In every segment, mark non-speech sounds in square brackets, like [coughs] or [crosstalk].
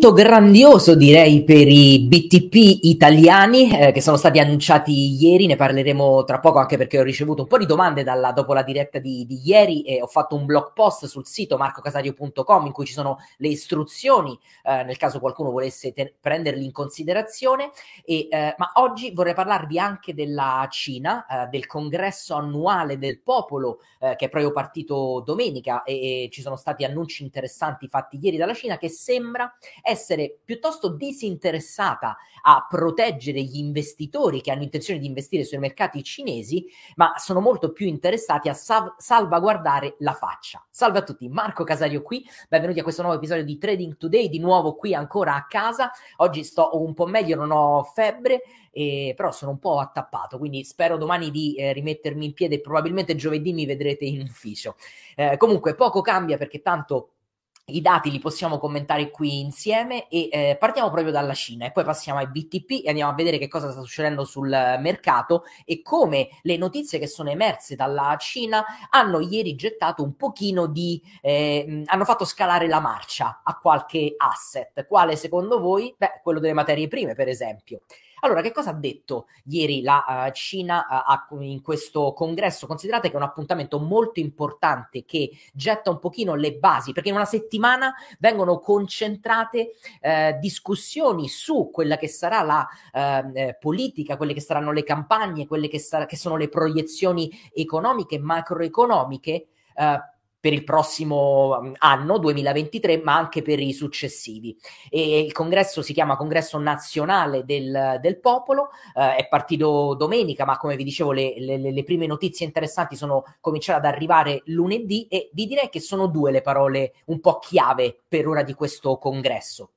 Debutto grandioso direi per i BTP italiani eh, che sono stati annunciati ieri, ne parleremo tra poco anche perché ho ricevuto un po' di domande dalla, dopo la diretta di, di, ieri e ho fatto un blog post sul sito marcocasario.com in cui ci sono le istruzioni eh, nel caso qualcuno volesse te- prenderli in considerazione, e, eh, ma oggi vorrei parlarvi anche della Cina, eh, del congresso annuale del popolo eh, che è proprio partito domenica e, e ci sono stati annunci interessanti fatti ieri dalla Cina che sembra essere piuttosto disinteressata a proteggere gli investitori che hanno intenzione di investire sui mercati cinesi, ma sono molto più interessati a sal- salvaguardare la faccia. Salve a tutti, Marco Casario qui, benvenuti a questo nuovo episodio di Trading Today, di nuovo qui ancora a casa. Oggi sto un po' meglio, non ho febbre, eh, però sono un po' attappato, quindi spero domani di eh, rimettermi in piedi probabilmente giovedì mi vedrete in ufficio. Eh, comunque poco cambia perché tanto i dati li possiamo commentare qui insieme e eh, partiamo proprio dalla Cina e poi passiamo ai BTP e andiamo a vedere che cosa sta succedendo sul mercato e come le notizie che sono emerse dalla Cina hanno ieri gettato un pochino di eh, hanno fatto scalare la marcia a qualche asset. Quale secondo voi? Beh, quello delle materie prime, per esempio. Allora, che cosa ha detto ieri la uh, Cina uh, in questo congresso? Considerate che è un appuntamento molto importante che getta un pochino le basi, perché in una settimana vengono concentrate uh, discussioni su quella che sarà la ehm, eh, politica, quelle che saranno le campagne, quelle che, sar- che sono le proiezioni economiche, macroeconomiche per il prossimo mm, anno 2023, ma anche per i successivi. E il congresso si chiama Congresso Nazionale del, del Popolo, eh, è partito domenica, ma come vi dicevo le, le, le, prime notizie interessanti sono cominciate ad arrivare lunedì e vi direi che sono due le parole un po' chiave per ora di questo congresso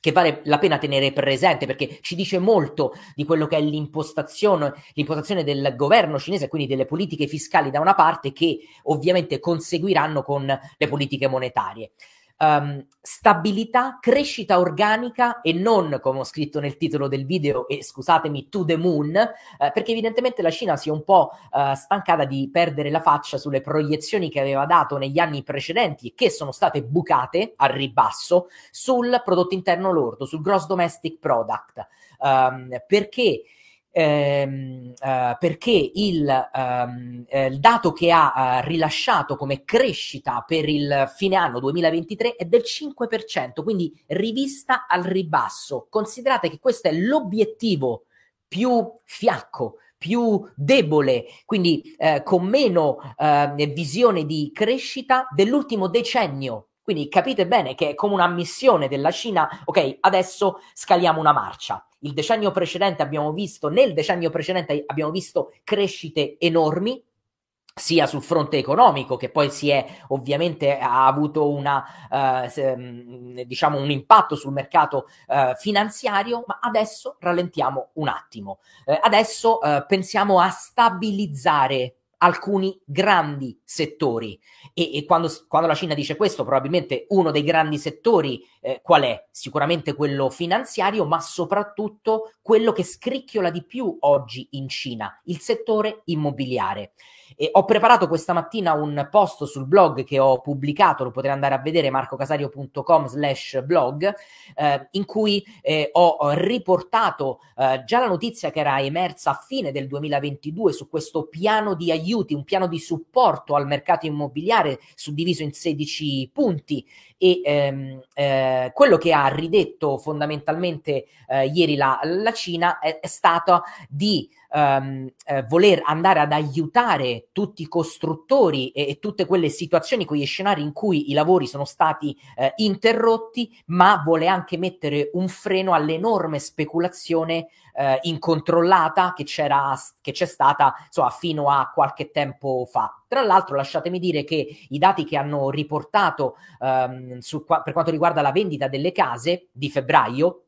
che vale la pena tenere presente perché ci dice molto di quello che è l'impostazione, l'impostazione del governo cinese, quindi delle politiche fiscali da una parte che ovviamente conseguiranno con le politiche monetarie um, stabilità, crescita organica e non, come ho scritto nel titolo del video, e scusatemi, to the moon, eh, perché evidentemente la Cina si è un po' uh, stancata di perdere la faccia sulle proiezioni che aveva dato negli anni precedenti e che sono state bucate al ribasso sul prodotto interno lordo, sul gross domestic product. Um, perché ehm, eh, perché il, ehm, eh, il, dato che ha eh, rilasciato come crescita per il fine anno 2023 è del 5%, quindi rivista al ribasso. Considerate che questo è l'obiettivo più fiacco, più debole, quindi eh, con meno eh, visione di crescita dell'ultimo decennio. Quindi capite bene che è come una missione della Cina, ok, adesso scaliamo una marcia il decennio precedente abbiamo visto, nel decennio precedente abbiamo visto crescite enormi, sia sul fronte economico, che poi si è ovviamente ha avuto una, se, mm, diciamo un impatto sul mercato uh, finanziario, ma adesso rallentiamo un attimo. Uh, adesso pensiamo a stabilizzare alcuni grandi settori. E, e quando, quando, la Cina dice questo, probabilmente uno dei grandi settori eh, qual è? Sicuramente quello finanziario, ma soprattutto quello che scricchiola di più oggi in Cina, il settore immobiliare. E ho preparato questa mattina un post sul blog che ho pubblicato, lo potete andare a vedere marcocasario.com slash blog, eh, in cui eh, ho riportato eh, già la notizia che era emersa a fine del 2022 su questo piano di aiuti, un piano di supporto al mercato immobiliare suddiviso in 16 punti e ehm, eh, quello che ha ridetto fondamentalmente eh, ieri la, la Cina è, è stato di um, eh, voler andare ad aiutare tutti i costruttori e, e, tutte quelle situazioni, quegli scenari in cui i lavori sono stati eh, interrotti, ma vuole anche mettere un freno all'enorme speculazione eh, incontrollata che, c'era, che c'è stata insomma, fino a qualche tempo fa. Tra l'altro, lasciatemi dire che i dati che hanno riportato um, su, per quanto riguarda la vendita delle case di febbraio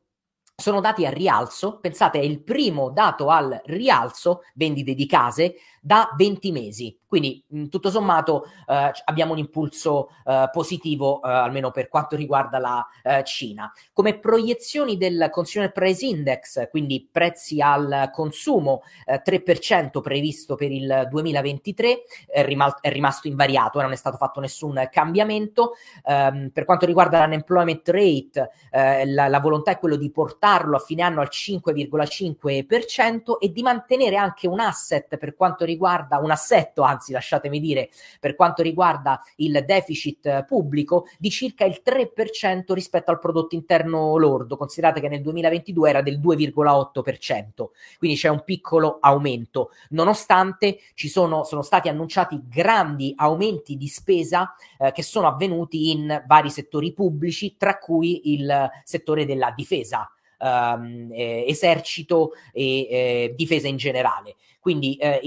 sono dati al rialzo, pensate è il primo dato al rialzo, vendite di case, da 20 mesi. Quindi tutto sommato eh, abbiamo un impulso eh, positivo eh, almeno per quanto riguarda la eh, Cina. Come proiezioni del Consumer Price Index, quindi prezzi al consumo, 3% eh, previsto per il 2023, è, rimal- è, rimasto invariato, non è stato fatto nessun cambiamento. Um, per quanto riguarda l'unemployment rate, eh, la, la volontà è quello di portarlo a fine anno al 5,5% e di mantenere anche un asset per quanto riguarda un assetto, anzi lasciatemi dire, per quanto riguarda il deficit pubblico di circa il 3% rispetto al prodotto interno lordo. Considerate che nel 2022 era del 2,8%, quindi c'è un piccolo aumento, nonostante ci sono, sono stati annunciati grandi aumenti di spesa eh, che sono avvenuti in vari settori pubblici, tra cui il settore della difesa. Um, eh, esercito e eh, difesa in generale. Quindi eh,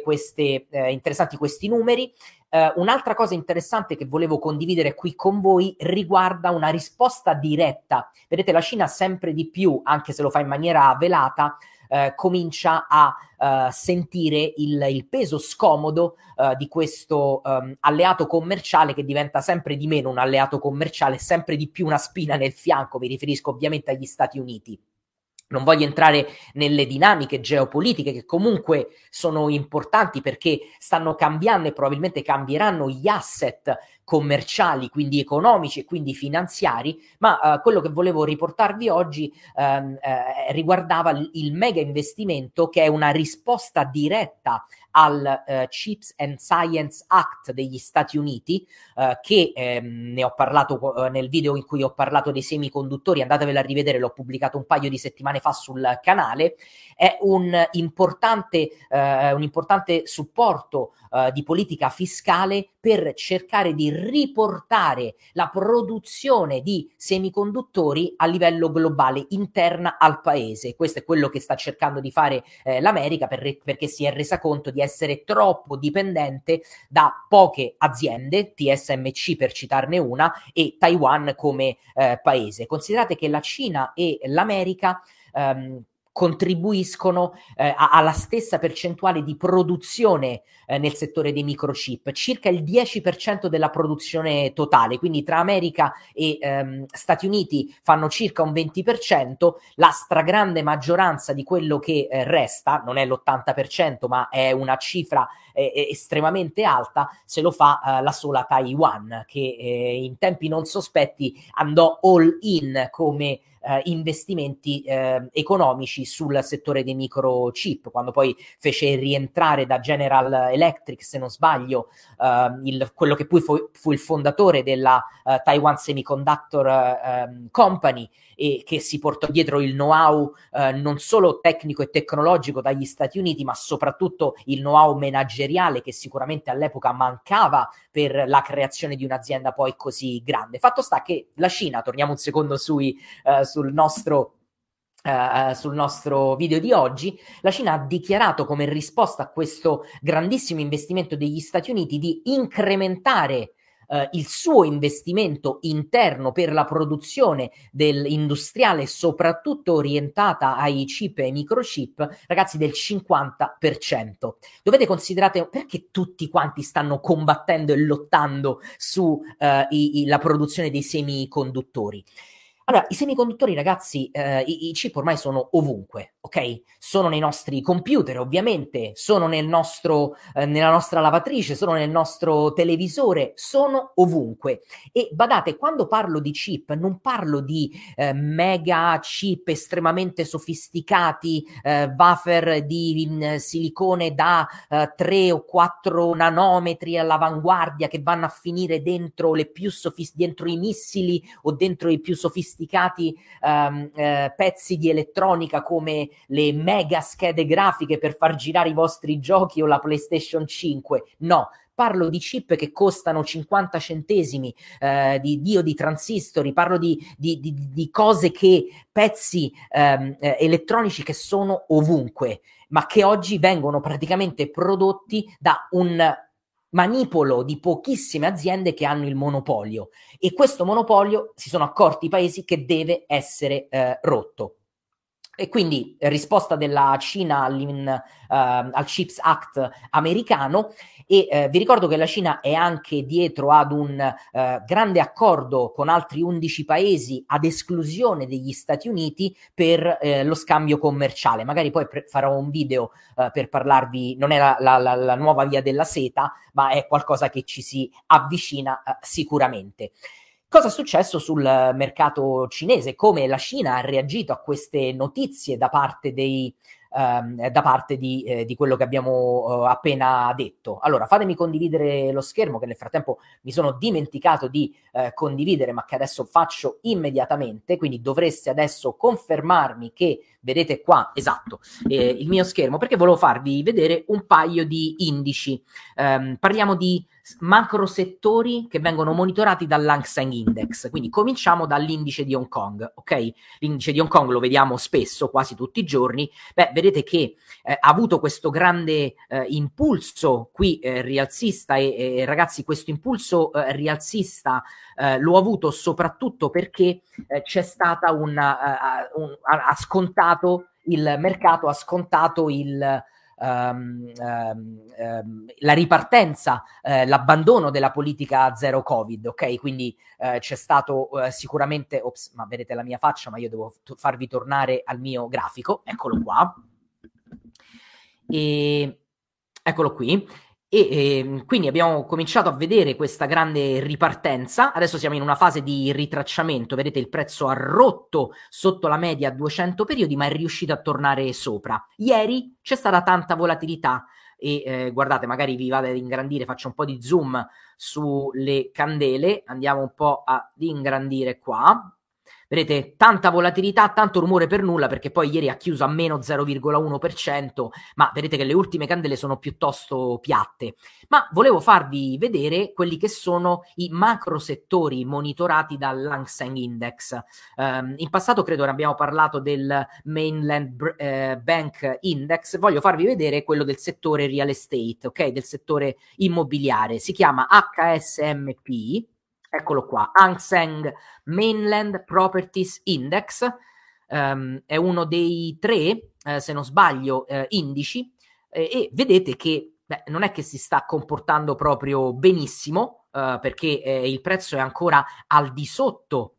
queste, eh, interessanti questi numeri. Uh, un'altra cosa interessante che volevo condividere qui con voi riguarda una risposta diretta. Vedete, la Cina sempre di più, anche se lo fa in maniera velata, uh, comincia a uh, sentire il, il, peso scomodo di questo um, alleato commerciale che diventa sempre di meno un alleato commerciale, sempre di più una spina nel fianco. Mi riferisco ovviamente agli Stati Uniti. Non voglio entrare nelle dinamiche geopolitiche che comunque sono importanti perché stanno cambiando e probabilmente cambieranno gli asset commerciali, quindi economici e quindi finanziari, ma uh, quello che volevo riportarvi oggi um, eh, riguardava il mega investimento che è una risposta diretta al uh, Chips and Science Act degli Stati Uniti, uh, che ehm, ne ho parlato nel video in cui ho parlato dei semiconduttori, andatevela a rivedere, l'ho pubblicato un paio di settimane fa sul canale, è un importante, un importante supporto di politica fiscale per cercare di riportare la produzione di semiconduttori a livello globale interna al paese. Questo è quello che sta cercando di fare eh, l'America per perché si è resa conto di essere troppo dipendente da poche aziende, TSMC per citarne una, e Taiwan come eh, paese. Considerate che la Cina e l'America ehm, contribuiscono eh, alla stessa percentuale di produzione eh, nel settore dei microchip, circa il 10% della produzione totale, quindi tra America e ehm, Stati Uniti fanno circa un 20%, la stragrande maggioranza di quello che eh, resta, non è l'80%, ma è una cifra eh, estremamente alta, se lo fa eh, la sola Taiwan, che eh, in tempi non sospetti andò all in come eh, investimenti eh, economici sul settore dei microchip, quando poi fece rientrare da General Electric, se non sbaglio, eh, il, quello che poi fu, fu il fondatore della eh, Taiwan Semiconductor ehm, Company e che si portò dietro il know-how eh, non solo tecnico e tecnologico dagli Stati Uniti, ma soprattutto il know-how manageriale che sicuramente all'epoca mancava per la creazione di un'azienda poi così grande. Fatto sta che la Cina, torniamo un secondo sui, uh, sul nostro Uh, sul nostro video di oggi, la Cina ha dichiarato come risposta a questo grandissimo investimento degli Stati Uniti di incrementare eh, il suo investimento interno per la produzione dell'industriale, soprattutto orientata ai chip e ai microchip, ragazzi, del 50%. Dovete considerare perché tutti quanti stanno combattendo e lottando sulla eh, produzione dei semiconduttori. Allora, i semiconduttori, ragazzi, eh, i, i, chip ormai sono ovunque, ok? Sono nei nostri computer, ovviamente, sono nel nostro, eh, nella nostra lavatrice, sono nel nostro televisore, sono ovunque. E badate, quando parlo di chip, non parlo di eh, mega chip estremamente sofisticati, eh, wafer di silicone da 3 eh, o 4 nanometri all'avanguardia che vanno a finire dentro, sofist- dentro i missili o dentro i più sofisticati um, eh, pezzi di elettronica come le mega schede grafiche per far girare i vostri giochi o la PlayStation 5. No, parlo di chip che costano 50 centesimi, eh, di dio di transistori, parlo di, di, di, di cose che, pezzi ehm, eh, elettronici che sono ovunque, ma che oggi vengono praticamente prodotti da un manipolo di pochissime aziende che hanno il monopolio e questo monopolio si sono accorti i paesi che deve essere eh, rotto. E quindi risposta della Cina uh, al CHIPS Act americano e uh, vi ricordo che la Cina è anche dietro ad un uh, grande accordo con altri 11 paesi ad esclusione degli Stati Uniti per eh, lo scambio commerciale. Magari poi pre- farò un video per parlarvi, non è la, la, la, la, nuova via della seta, ma è qualcosa che ci si avvicina sicuramente. Cosa è successo sul mercato cinese? Come la Cina ha reagito a queste notizie da parte dei, ehm, da parte di, eh, di, quello che abbiamo eh, appena detto. Allora, fatemi condividere lo schermo che nel frattempo mi sono dimenticato di eh, condividere, ma che adesso faccio immediatamente, quindi dovreste adesso confermarmi che vedete qua, esatto, eh, il mio schermo, perché volevo farvi vedere un paio di indici. Um, parliamo di macro settori che vengono monitorati dall'Hang Seng Index. Quindi cominciamo dall'indice di Hong Kong, ok? L'indice di Hong Kong lo vediamo spesso, quasi tutti i giorni. Beh, vedete che eh, ha avuto questo grande eh, impulso qui eh, rialzista e, ragazzi, questo impulso eh, rialzista eh, l'ho avuto soprattutto perché eh, c'è stata una un, ha scontato scontato il mercato, ha scontato il, Um, um, um, la ripartenza, uh, l'abbandono della politica zero Covid, ok? Quindi uh, c'è stato uh, sicuramente, ops, ma vedete la mia faccia, ma io devo t- farvi tornare al mio grafico, eccolo qua. E eccolo qui. E eh, quindi abbiamo cominciato a vedere questa grande ripartenza. Adesso siamo in una fase di ritracciamento. Vedete, il prezzo ha rotto sotto la media a 200 periodi, ma è riuscito a tornare sopra. Ieri c'è stata tanta volatilità. E eh, guardate, magari vi vado ad ingrandire, faccio un po' di zoom sulle candele. Andiamo un po' ad ingrandire qua. Vedete, tanta volatilità, tanto rumore per nulla perché poi ieri ha chiuso a meno 0,1%, ma vedete che le ultime candele sono piuttosto piatte. Ma volevo farvi vedere quelli che sono i macro settori monitorati dal Lang Seng Index. Um, in passato credo ne abbiamo parlato del Mainland eh, Bank Index, voglio farvi vedere quello del settore real estate, ok? Del settore immobiliare. Si chiama HSMP Eccolo qua, Hang Seng Mainland Properties Index, um, è uno dei tre, eh, se non sbaglio, eh, indici eh, e vedete che beh, non è che si sta comportando proprio benissimo eh, perché eh, il prezzo è ancora al di sotto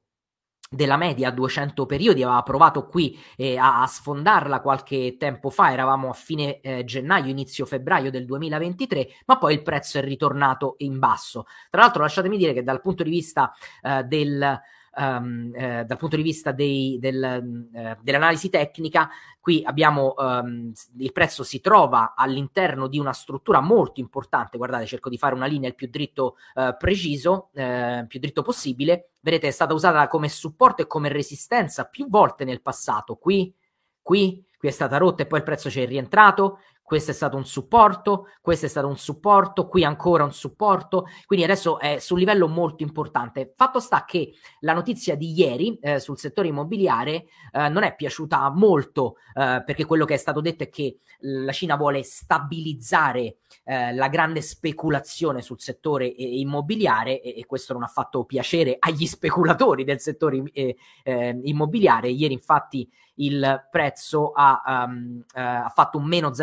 della media a 200 periodi, aveva provato qui eh, a, a, sfondarla qualche tempo fa, eravamo a fine eh, gennaio, inizio febbraio del 2023, ma poi il prezzo è ritornato in basso. Tra l'altro lasciatemi dire che dal punto di vista eh, del um, eh, dal punto di vista dei, del, uh, dell'analisi tecnica, qui abbiamo um, il prezzo si trova all'interno di una struttura molto importante. Guardate, cerco di fare una linea il più dritto uh, preciso, uh, più dritto possibile. Vedete, è stata usata come supporto e come resistenza più volte nel passato. Qui, qui, qui è stata rotta e poi il prezzo ci è rientrato questo è stato un supporto, questo è stato un supporto, qui ancora un supporto, quindi adesso è su un livello molto importante. Fatto sta che la notizia di ieri eh, sul settore immobiliare eh, non è piaciuta molto eh, perché quello che è stato detto è che la Cina vuole stabilizzare eh, la grande speculazione sul settore immobiliare e, e, questo non ha fatto piacere agli speculatori del settore eh, eh, immobiliare. Ieri infatti il prezzo ha, um, ha fatto un meno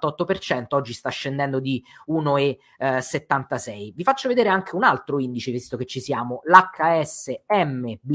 0,68%, oggi sta scendendo di 1,76. Vi faccio vedere anche un altro indice, visto che ci siamo, l'HSMB,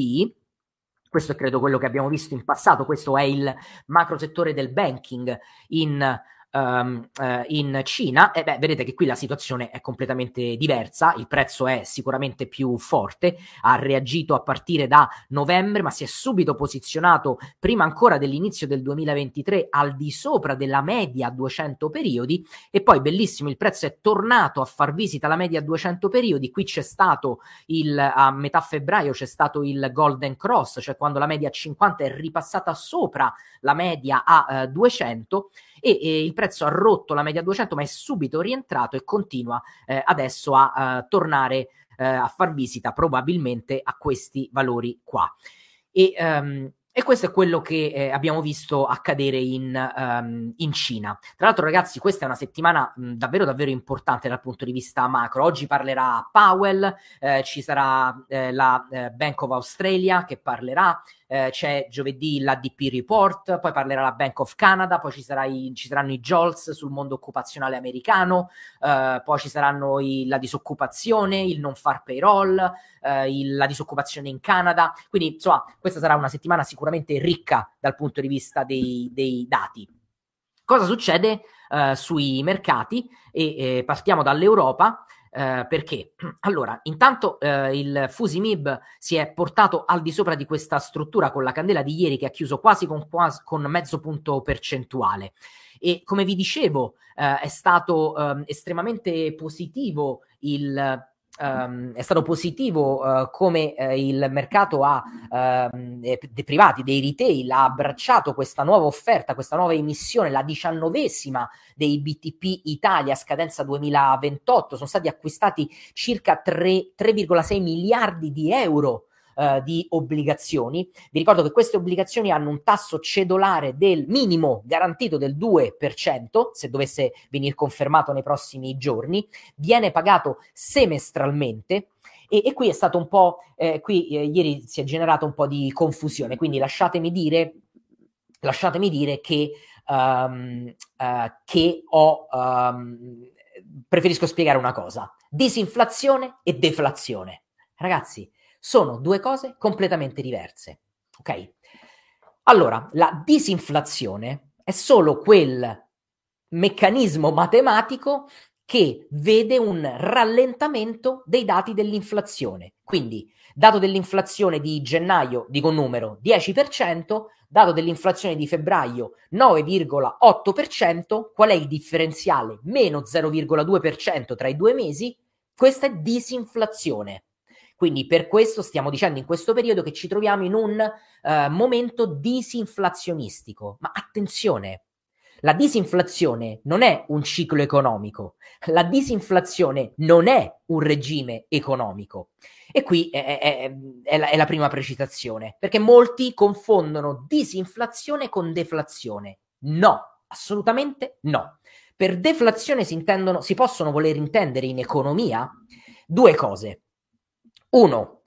questo è credo quello che abbiamo visto in passato, questo è il macro settore del banking in um, uh, in Cina, e beh, vedete che qui la situazione è completamente diversa, il prezzo è sicuramente più forte, ha reagito a partire da novembre, ma si è subito posizionato prima ancora dell'inizio del 2023 al di sopra della media a 200 periodi e poi bellissimo, il prezzo è tornato a far visita alla media a 200 periodi, qui c'è stato il a metà febbraio c'è stato il Golden Cross, cioè quando la media a 50 è ripassata sopra la media a uh, 200 e, e, il prezzo ha rotto la media 200 ma è subito rientrato e continua eh, adesso a, a tornare eh, a far visita probabilmente a questi valori qua. E um, E questo è quello che eh, abbiamo visto accadere in, um, in, Cina. Tra l'altro, ragazzi, questa è una settimana mh, davvero, davvero importante dal punto di vista macro. Oggi parlerà Powell, eh, ci sarà eh, la eh, Bank of Australia che parlerà, eh, c'è giovedì l'ADP Report, poi parlerà la Bank of Canada, poi ci, i, ci saranno i JOLS sul mondo occupazionale americano, eh, poi ci saranno i, la disoccupazione, il non far payroll, il, la disoccupazione in Canada. Quindi, insomma, questa sarà una settimana sicuramente ricca dal punto di vista dei, dei dati. Cosa succede uh, sui mercati? E eh, partiamo dall'Europa. Uh, perché? [clears throat] Allora, intanto uh, il Fusimib si è portato al di sopra di questa struttura con la candela di ieri che ha chiuso quasi con, quasi, con mezzo punto percentuale. E come vi dicevo, uh, è stato um, estremamente positivo il Um, è stato positivo uh, come uh, il mercato ha, uh, dei privati, dei retail, ha abbracciato questa nuova offerta, questa nuova emissione, la diciannovesima dei BTP Italia a scadenza 2028. Sono stati acquistati circa 3, 3,6 miliardi di euro uh, di obbligazioni. Vi ricordo che queste obbligazioni hanno un tasso cedolare del minimo garantito del 2%, se dovesse venire confermato nei prossimi giorni, viene pagato semestralmente. E, e qui è stato un po', eh, qui eh, ieri si è generato un po' di confusione, quindi lasciatemi dire, lasciatemi dire che, um, uh, che ho, um, preferisco spiegare una cosa, disinflazione e deflazione. Ragazzi, sono due cose completamente diverse. Ok? Allora, la disinflazione è solo quel meccanismo matematico che vede un rallentamento dei dati dell'inflazione. Quindi, dato dell'inflazione di gennaio, dico un numero, 10%, dato dell'inflazione di febbraio 9,8%, qual è il differenziale? Meno 0,2% tra i due mesi? Questa è disinflazione. Quindi per questo stiamo dicendo in questo periodo che ci troviamo in un uh, momento disinflazionistico. Ma attenzione, la disinflazione non è un ciclo economico, la disinflazione non è un regime economico. E qui è, è, è, la, è, la, prima precisazione, perché molti confondono disinflazione con deflazione. No, assolutamente no. Per deflazione si, intendono, si possono voler intendere in economia due cose. Uno,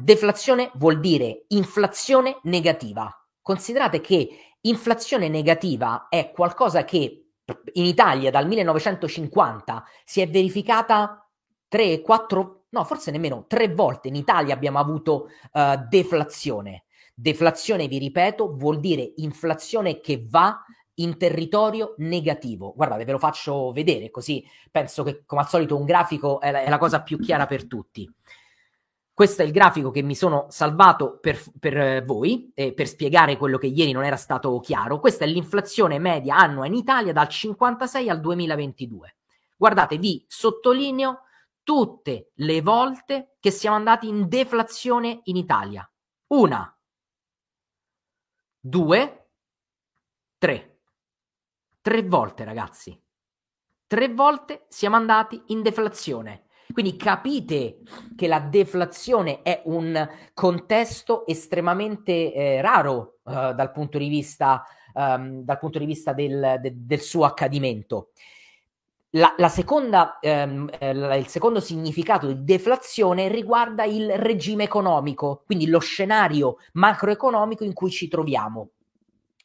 deflazione vuol dire inflazione negativa. Considerate che inflazione negativa è qualcosa che in Italia dal 1950 si è verificata 3, 4, no, forse nemmeno tre volte in Italia abbiamo avuto uh, deflazione. Deflazione, vi ripeto, vuol dire inflazione che va in territorio negativo. Guardate, ve lo faccio vedere, così penso che come al solito un grafico è la, è la cosa più chiara per tutti. Questo è il grafico che mi sono salvato per, per eh, voi, eh, per spiegare quello che ieri non era stato chiaro. Questa è l'inflazione media annua in Italia dal 56 al 2022. Guardate, vi sottolineo tutte le volte che siamo andati in deflazione in Italia. Una, due, tre. Tre volte, ragazzi. Tre volte siamo andati in deflazione. Quindi capite che la deflazione è un contesto estremamente eh, raro uh, dal punto di vista, dal punto di vista del, de, del suo accadimento. La, la seconda, ehm, eh, il secondo significato di deflazione riguarda il regime economico, quindi lo scenario macroeconomico in cui ci troviamo.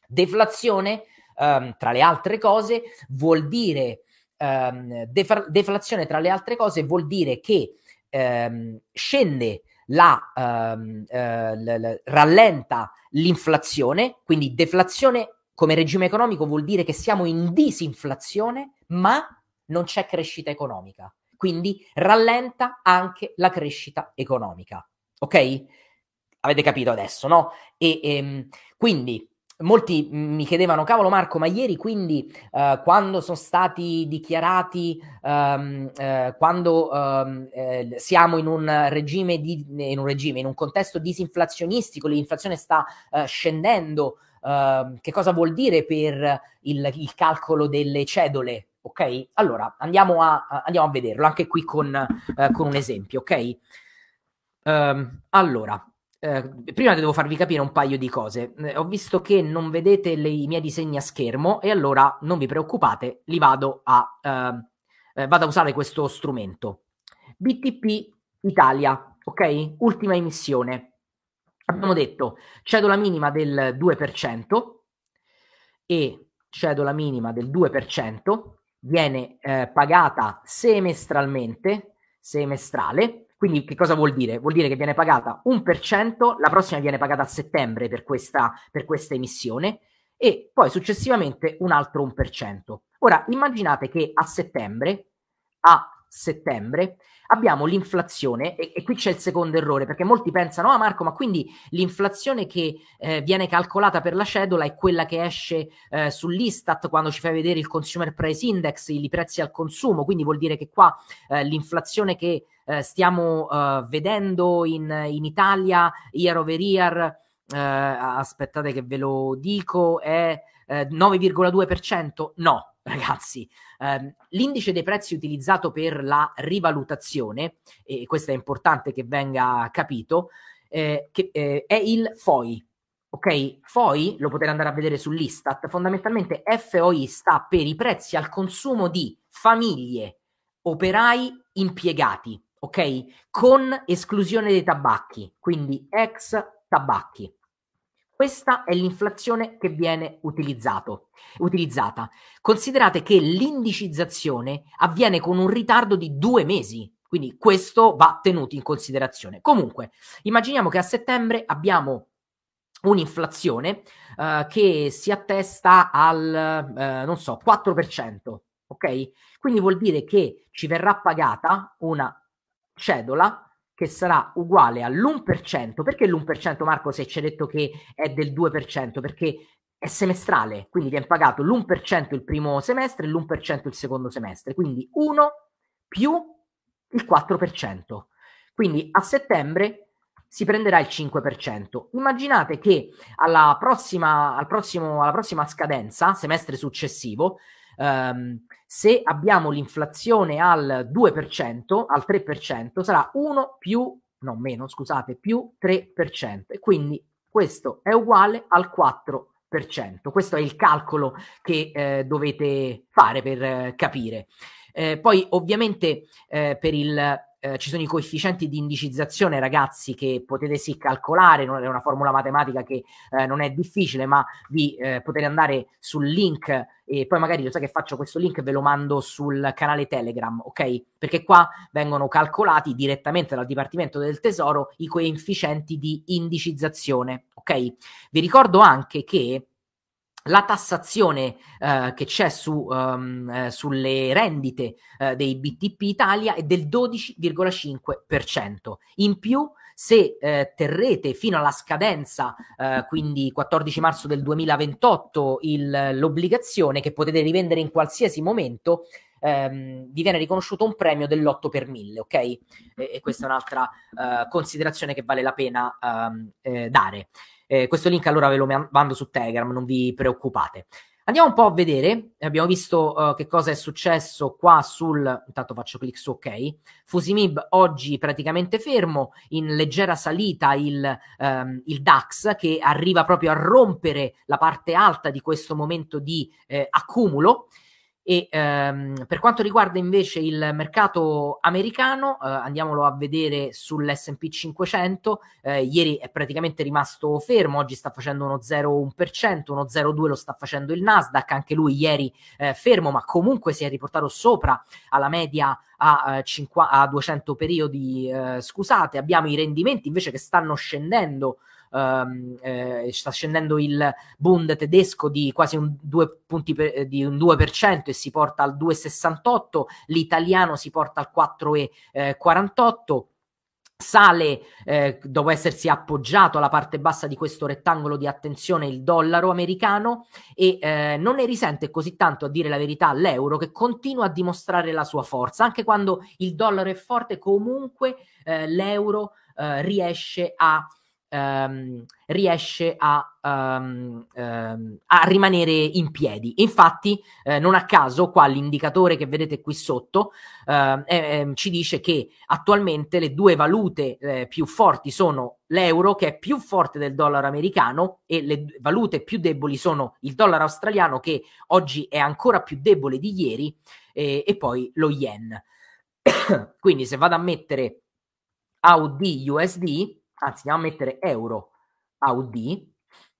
Deflazione, ehm, tra le altre cose, vuol dire ehm, defra- deflazione, tra le altre cose, vuol dire che ehm, scende la, ehm, eh, l- l- rallenta l'inflazione, quindi deflazione come regime economico vuol dire che siamo in disinflazione, ma non c'è crescita economica. Quindi rallenta anche la crescita economica. Ok? Avete capito adesso, no? E ehm, quindi molti mi chiedevano, cavolo Marco, ma ieri quindi uh, quando sono stati dichiarati, um, uh, quando um, eh, siamo in un regime, di, in un regime, in un contesto disinflazionistico, l'inflazione sta uh, scendendo, ehm, che cosa vuol dire per il, il, calcolo delle cedole? Ok? Allora, andiamo a, andiamo a vederlo, anche qui con, con un esempio, ok? allora, eh, prima devo farvi capire un paio di cose. Eh, ho visto che non vedete le, i miei disegni a schermo e allora non vi preoccupate, li vado a, eh, vado a usare questo strumento. BTP Italia, ok? Ultima emissione. Abbiamo detto cedola minima del 2% e cedola minima del 2% viene eh, pagata semestralmente, semestrale, quindi che cosa vuol dire? Vuol dire che viene pagata un per cento, la prossima viene pagata a settembre per questa, per questa emissione e poi successivamente un altro 1%. Ora immaginate che a settembre, a settembre abbiamo l'inflazione, e, e, qui c'è il secondo errore, perché molti pensano, ah Marco, ma quindi l'inflazione che eh, viene calcolata per la cedola è quella che esce eh, sull'Istat quando ci fai vedere il Consumer Price Index, i prezzi al consumo, quindi vuol dire che qua eh, l'inflazione che eh, stiamo eh, vedendo in, in, Italia, year over year, eh, aspettate che ve lo dico, è 9,2%? No, ragazzi, ehm, l'indice dei prezzi utilizzato per la rivalutazione, e questo è importante che venga capito, eh, che, eh, è il FOI. Ok, FOI lo potete andare a vedere sull'Istat. Fondamentalmente FOI sta per i prezzi al consumo di famiglie, operai, impiegati, ok? Con esclusione dei tabacchi, quindi ex tabacchi. Questa è l'inflazione che viene utilizzata. Considerate che l'indicizzazione avviene con un ritardo di due mesi, quindi questo va tenuto in considerazione. Comunque, immaginiamo che a settembre abbiamo un'inflazione uh, che si attesta al, uh, non so, 4%, ok? Quindi vuol dire che ci verrà pagata una cedola che sarà uguale all'1%. Perché l'1% Marco se ci hai detto che è del 2%? Perché è semestrale, quindi viene pagato l'1% il primo semestre e l'1% il secondo semestre, quindi 1 più il 4%. Quindi a settembre si prenderà il 5%. Immaginate che alla prossima, al prossimo, alla prossima scadenza, semestre successivo, Um, se abbiamo l'inflazione al 2%, al 3%, sarà 1 più, no meno, scusate, più 3%. E quindi questo è uguale al 4%. Questo è il calcolo che eh, dovete fare per eh, capire. Eh, poi ovviamente eh, per il eh, ci sono i coefficienti di indicizzazione, ragazzi, che potete sì calcolare, non è una formula matematica che eh, non è difficile, ma vi eh, potete andare sul link e poi magari lo sa che faccio questo link ve lo mando sul canale Telegram, ok? Perché qua vengono calcolati direttamente dal Dipartimento del Tesoro i coefficienti di indicizzazione, ok? Vi ricordo anche che la tassazione eh, che c'è su, um, eh, sulle rendite eh, dei BTP Italia è del 12,5%. In più, se eh, terrete fino alla scadenza, eh, quindi 14 marzo del 2028, il, l'obbligazione che potete rivendere in qualsiasi momento, ehm, vi viene riconosciuto un premio dell'8 per 1000, ok? E, e questa è un'altra uh, considerazione che vale la pena um, eh, dare. Eh, questo link allora ve lo mando su Telegram, non vi preoccupate. Andiamo un po' a vedere, abbiamo visto uh, che cosa è successo qua sul, intanto faccio clic su ok, Fusimib oggi praticamente fermo, in leggera salita il, um, il DAX che arriva proprio a rompere la parte alta di questo momento di eh, accumulo e ehm, per quanto riguarda invece il mercato americano, eh, andiamolo a vedere sull'SP 500. Eh, ieri è praticamente rimasto fermo, oggi sta facendo uno 0,1%, uno 0,2% lo sta facendo il Nasdaq, anche lui ieri eh, fermo, ma comunque si è riportato sopra alla media a, eh, a 200 periodi. Eh, scusate, abbiamo i rendimenti invece che stanno scendendo um, eh, sta scendendo il Bund tedesco di quasi un 2 punti per, di un 2% e si porta al 2,68, l'italiano si porta al 4,48 sale eh, dopo essersi appoggiato alla parte bassa di questo rettangolo di attenzione il dollaro americano e eh, non ne risente così tanto a dire la verità l'euro che continua a dimostrare la sua forza anche quando il dollaro è forte comunque eh, l'euro eh, riesce a ehm, riesce a, um, um, a, rimanere in piedi. Infatti, eh, non a caso, qua l'indicatore che vedete qui sotto eh, eh, ci dice che attualmente le due valute eh, più forti sono l'euro, che è più forte del dollaro americano, e le valute più deboli sono il dollaro australiano, che oggi è ancora più debole di ieri, e poi lo yen. [coughs] Quindi, se vado a mettere AUD USD, anzi andiamo a mettere euro. AUD,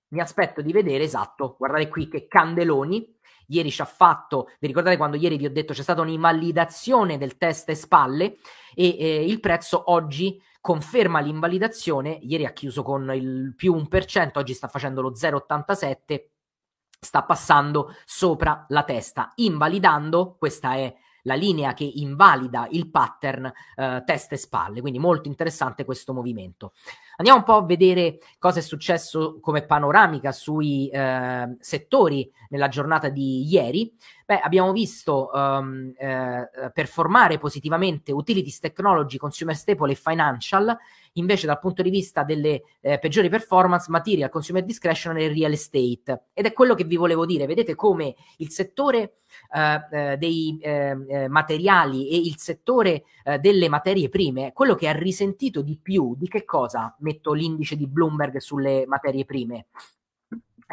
mi aspetto di vedere esatto, guardate qui che Candeloni. Ieri ci ha fatto, vi ricordate quando ieri vi ho detto c'è stata un'invalidazione del test e spalle? E eh, il prezzo oggi conferma l'invalidazione, ieri ha chiuso con il più 1%, oggi sta facendo lo 0,87, sta passando sopra la testa, invalidando, questa è la linea che invalida il pattern eh, testa e spalle, quindi molto interessante questo movimento. Andiamo un po' a vedere cosa è successo come panoramica sui eh, settori nella giornata di ieri. Beh, abbiamo visto um, eh, performare positivamente utilities technology, consumer staple e financial, invece dal punto di vista delle eh, peggiori performance, material, consumer discretion e real estate. Ed è quello che vi volevo dire, vedete come il settore eh, eh dei ehm, eh, materiali e il settore eh, delle materie prime, quello che ha risentito di più di che cosa? Metto l'indice di Bloomberg sulle materie prime.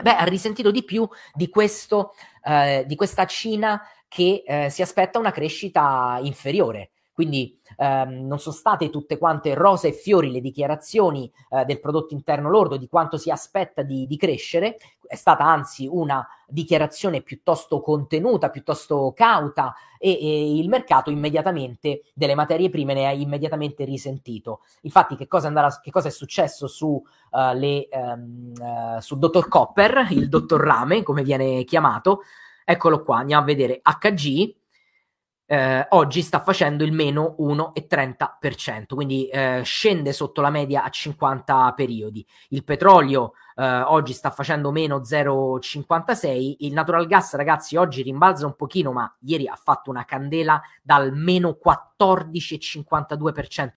Beh, ha risentito di più di, questo, eh, di questa Cina che eh, si aspetta una crescita inferiore. Quindi ehm, non sono state tutte quante rose e fiori le dichiarazioni eh, del prodotto interno lordo di quanto si aspetta di, di, crescere, è stata anzi una dichiarazione piuttosto contenuta, piuttosto cauta e, e il mercato immediatamente delle materie prime ne ha immediatamente risentito. Infatti che cosa, andrà, che cosa è successo su, uh, le, um, uh, su Dottor Copper, il dottor Rame come viene chiamato? Eccolo qua, andiamo a vedere HG, eh, oggi sta facendo il meno 1,30%, quindi eh, scende sotto la media a 50 periodi. Il petrolio eh, oggi sta facendo meno 0,56, il natural gas ragazzi oggi rimbalza un pochino, ma ieri ha fatto una candela dal meno 14,52%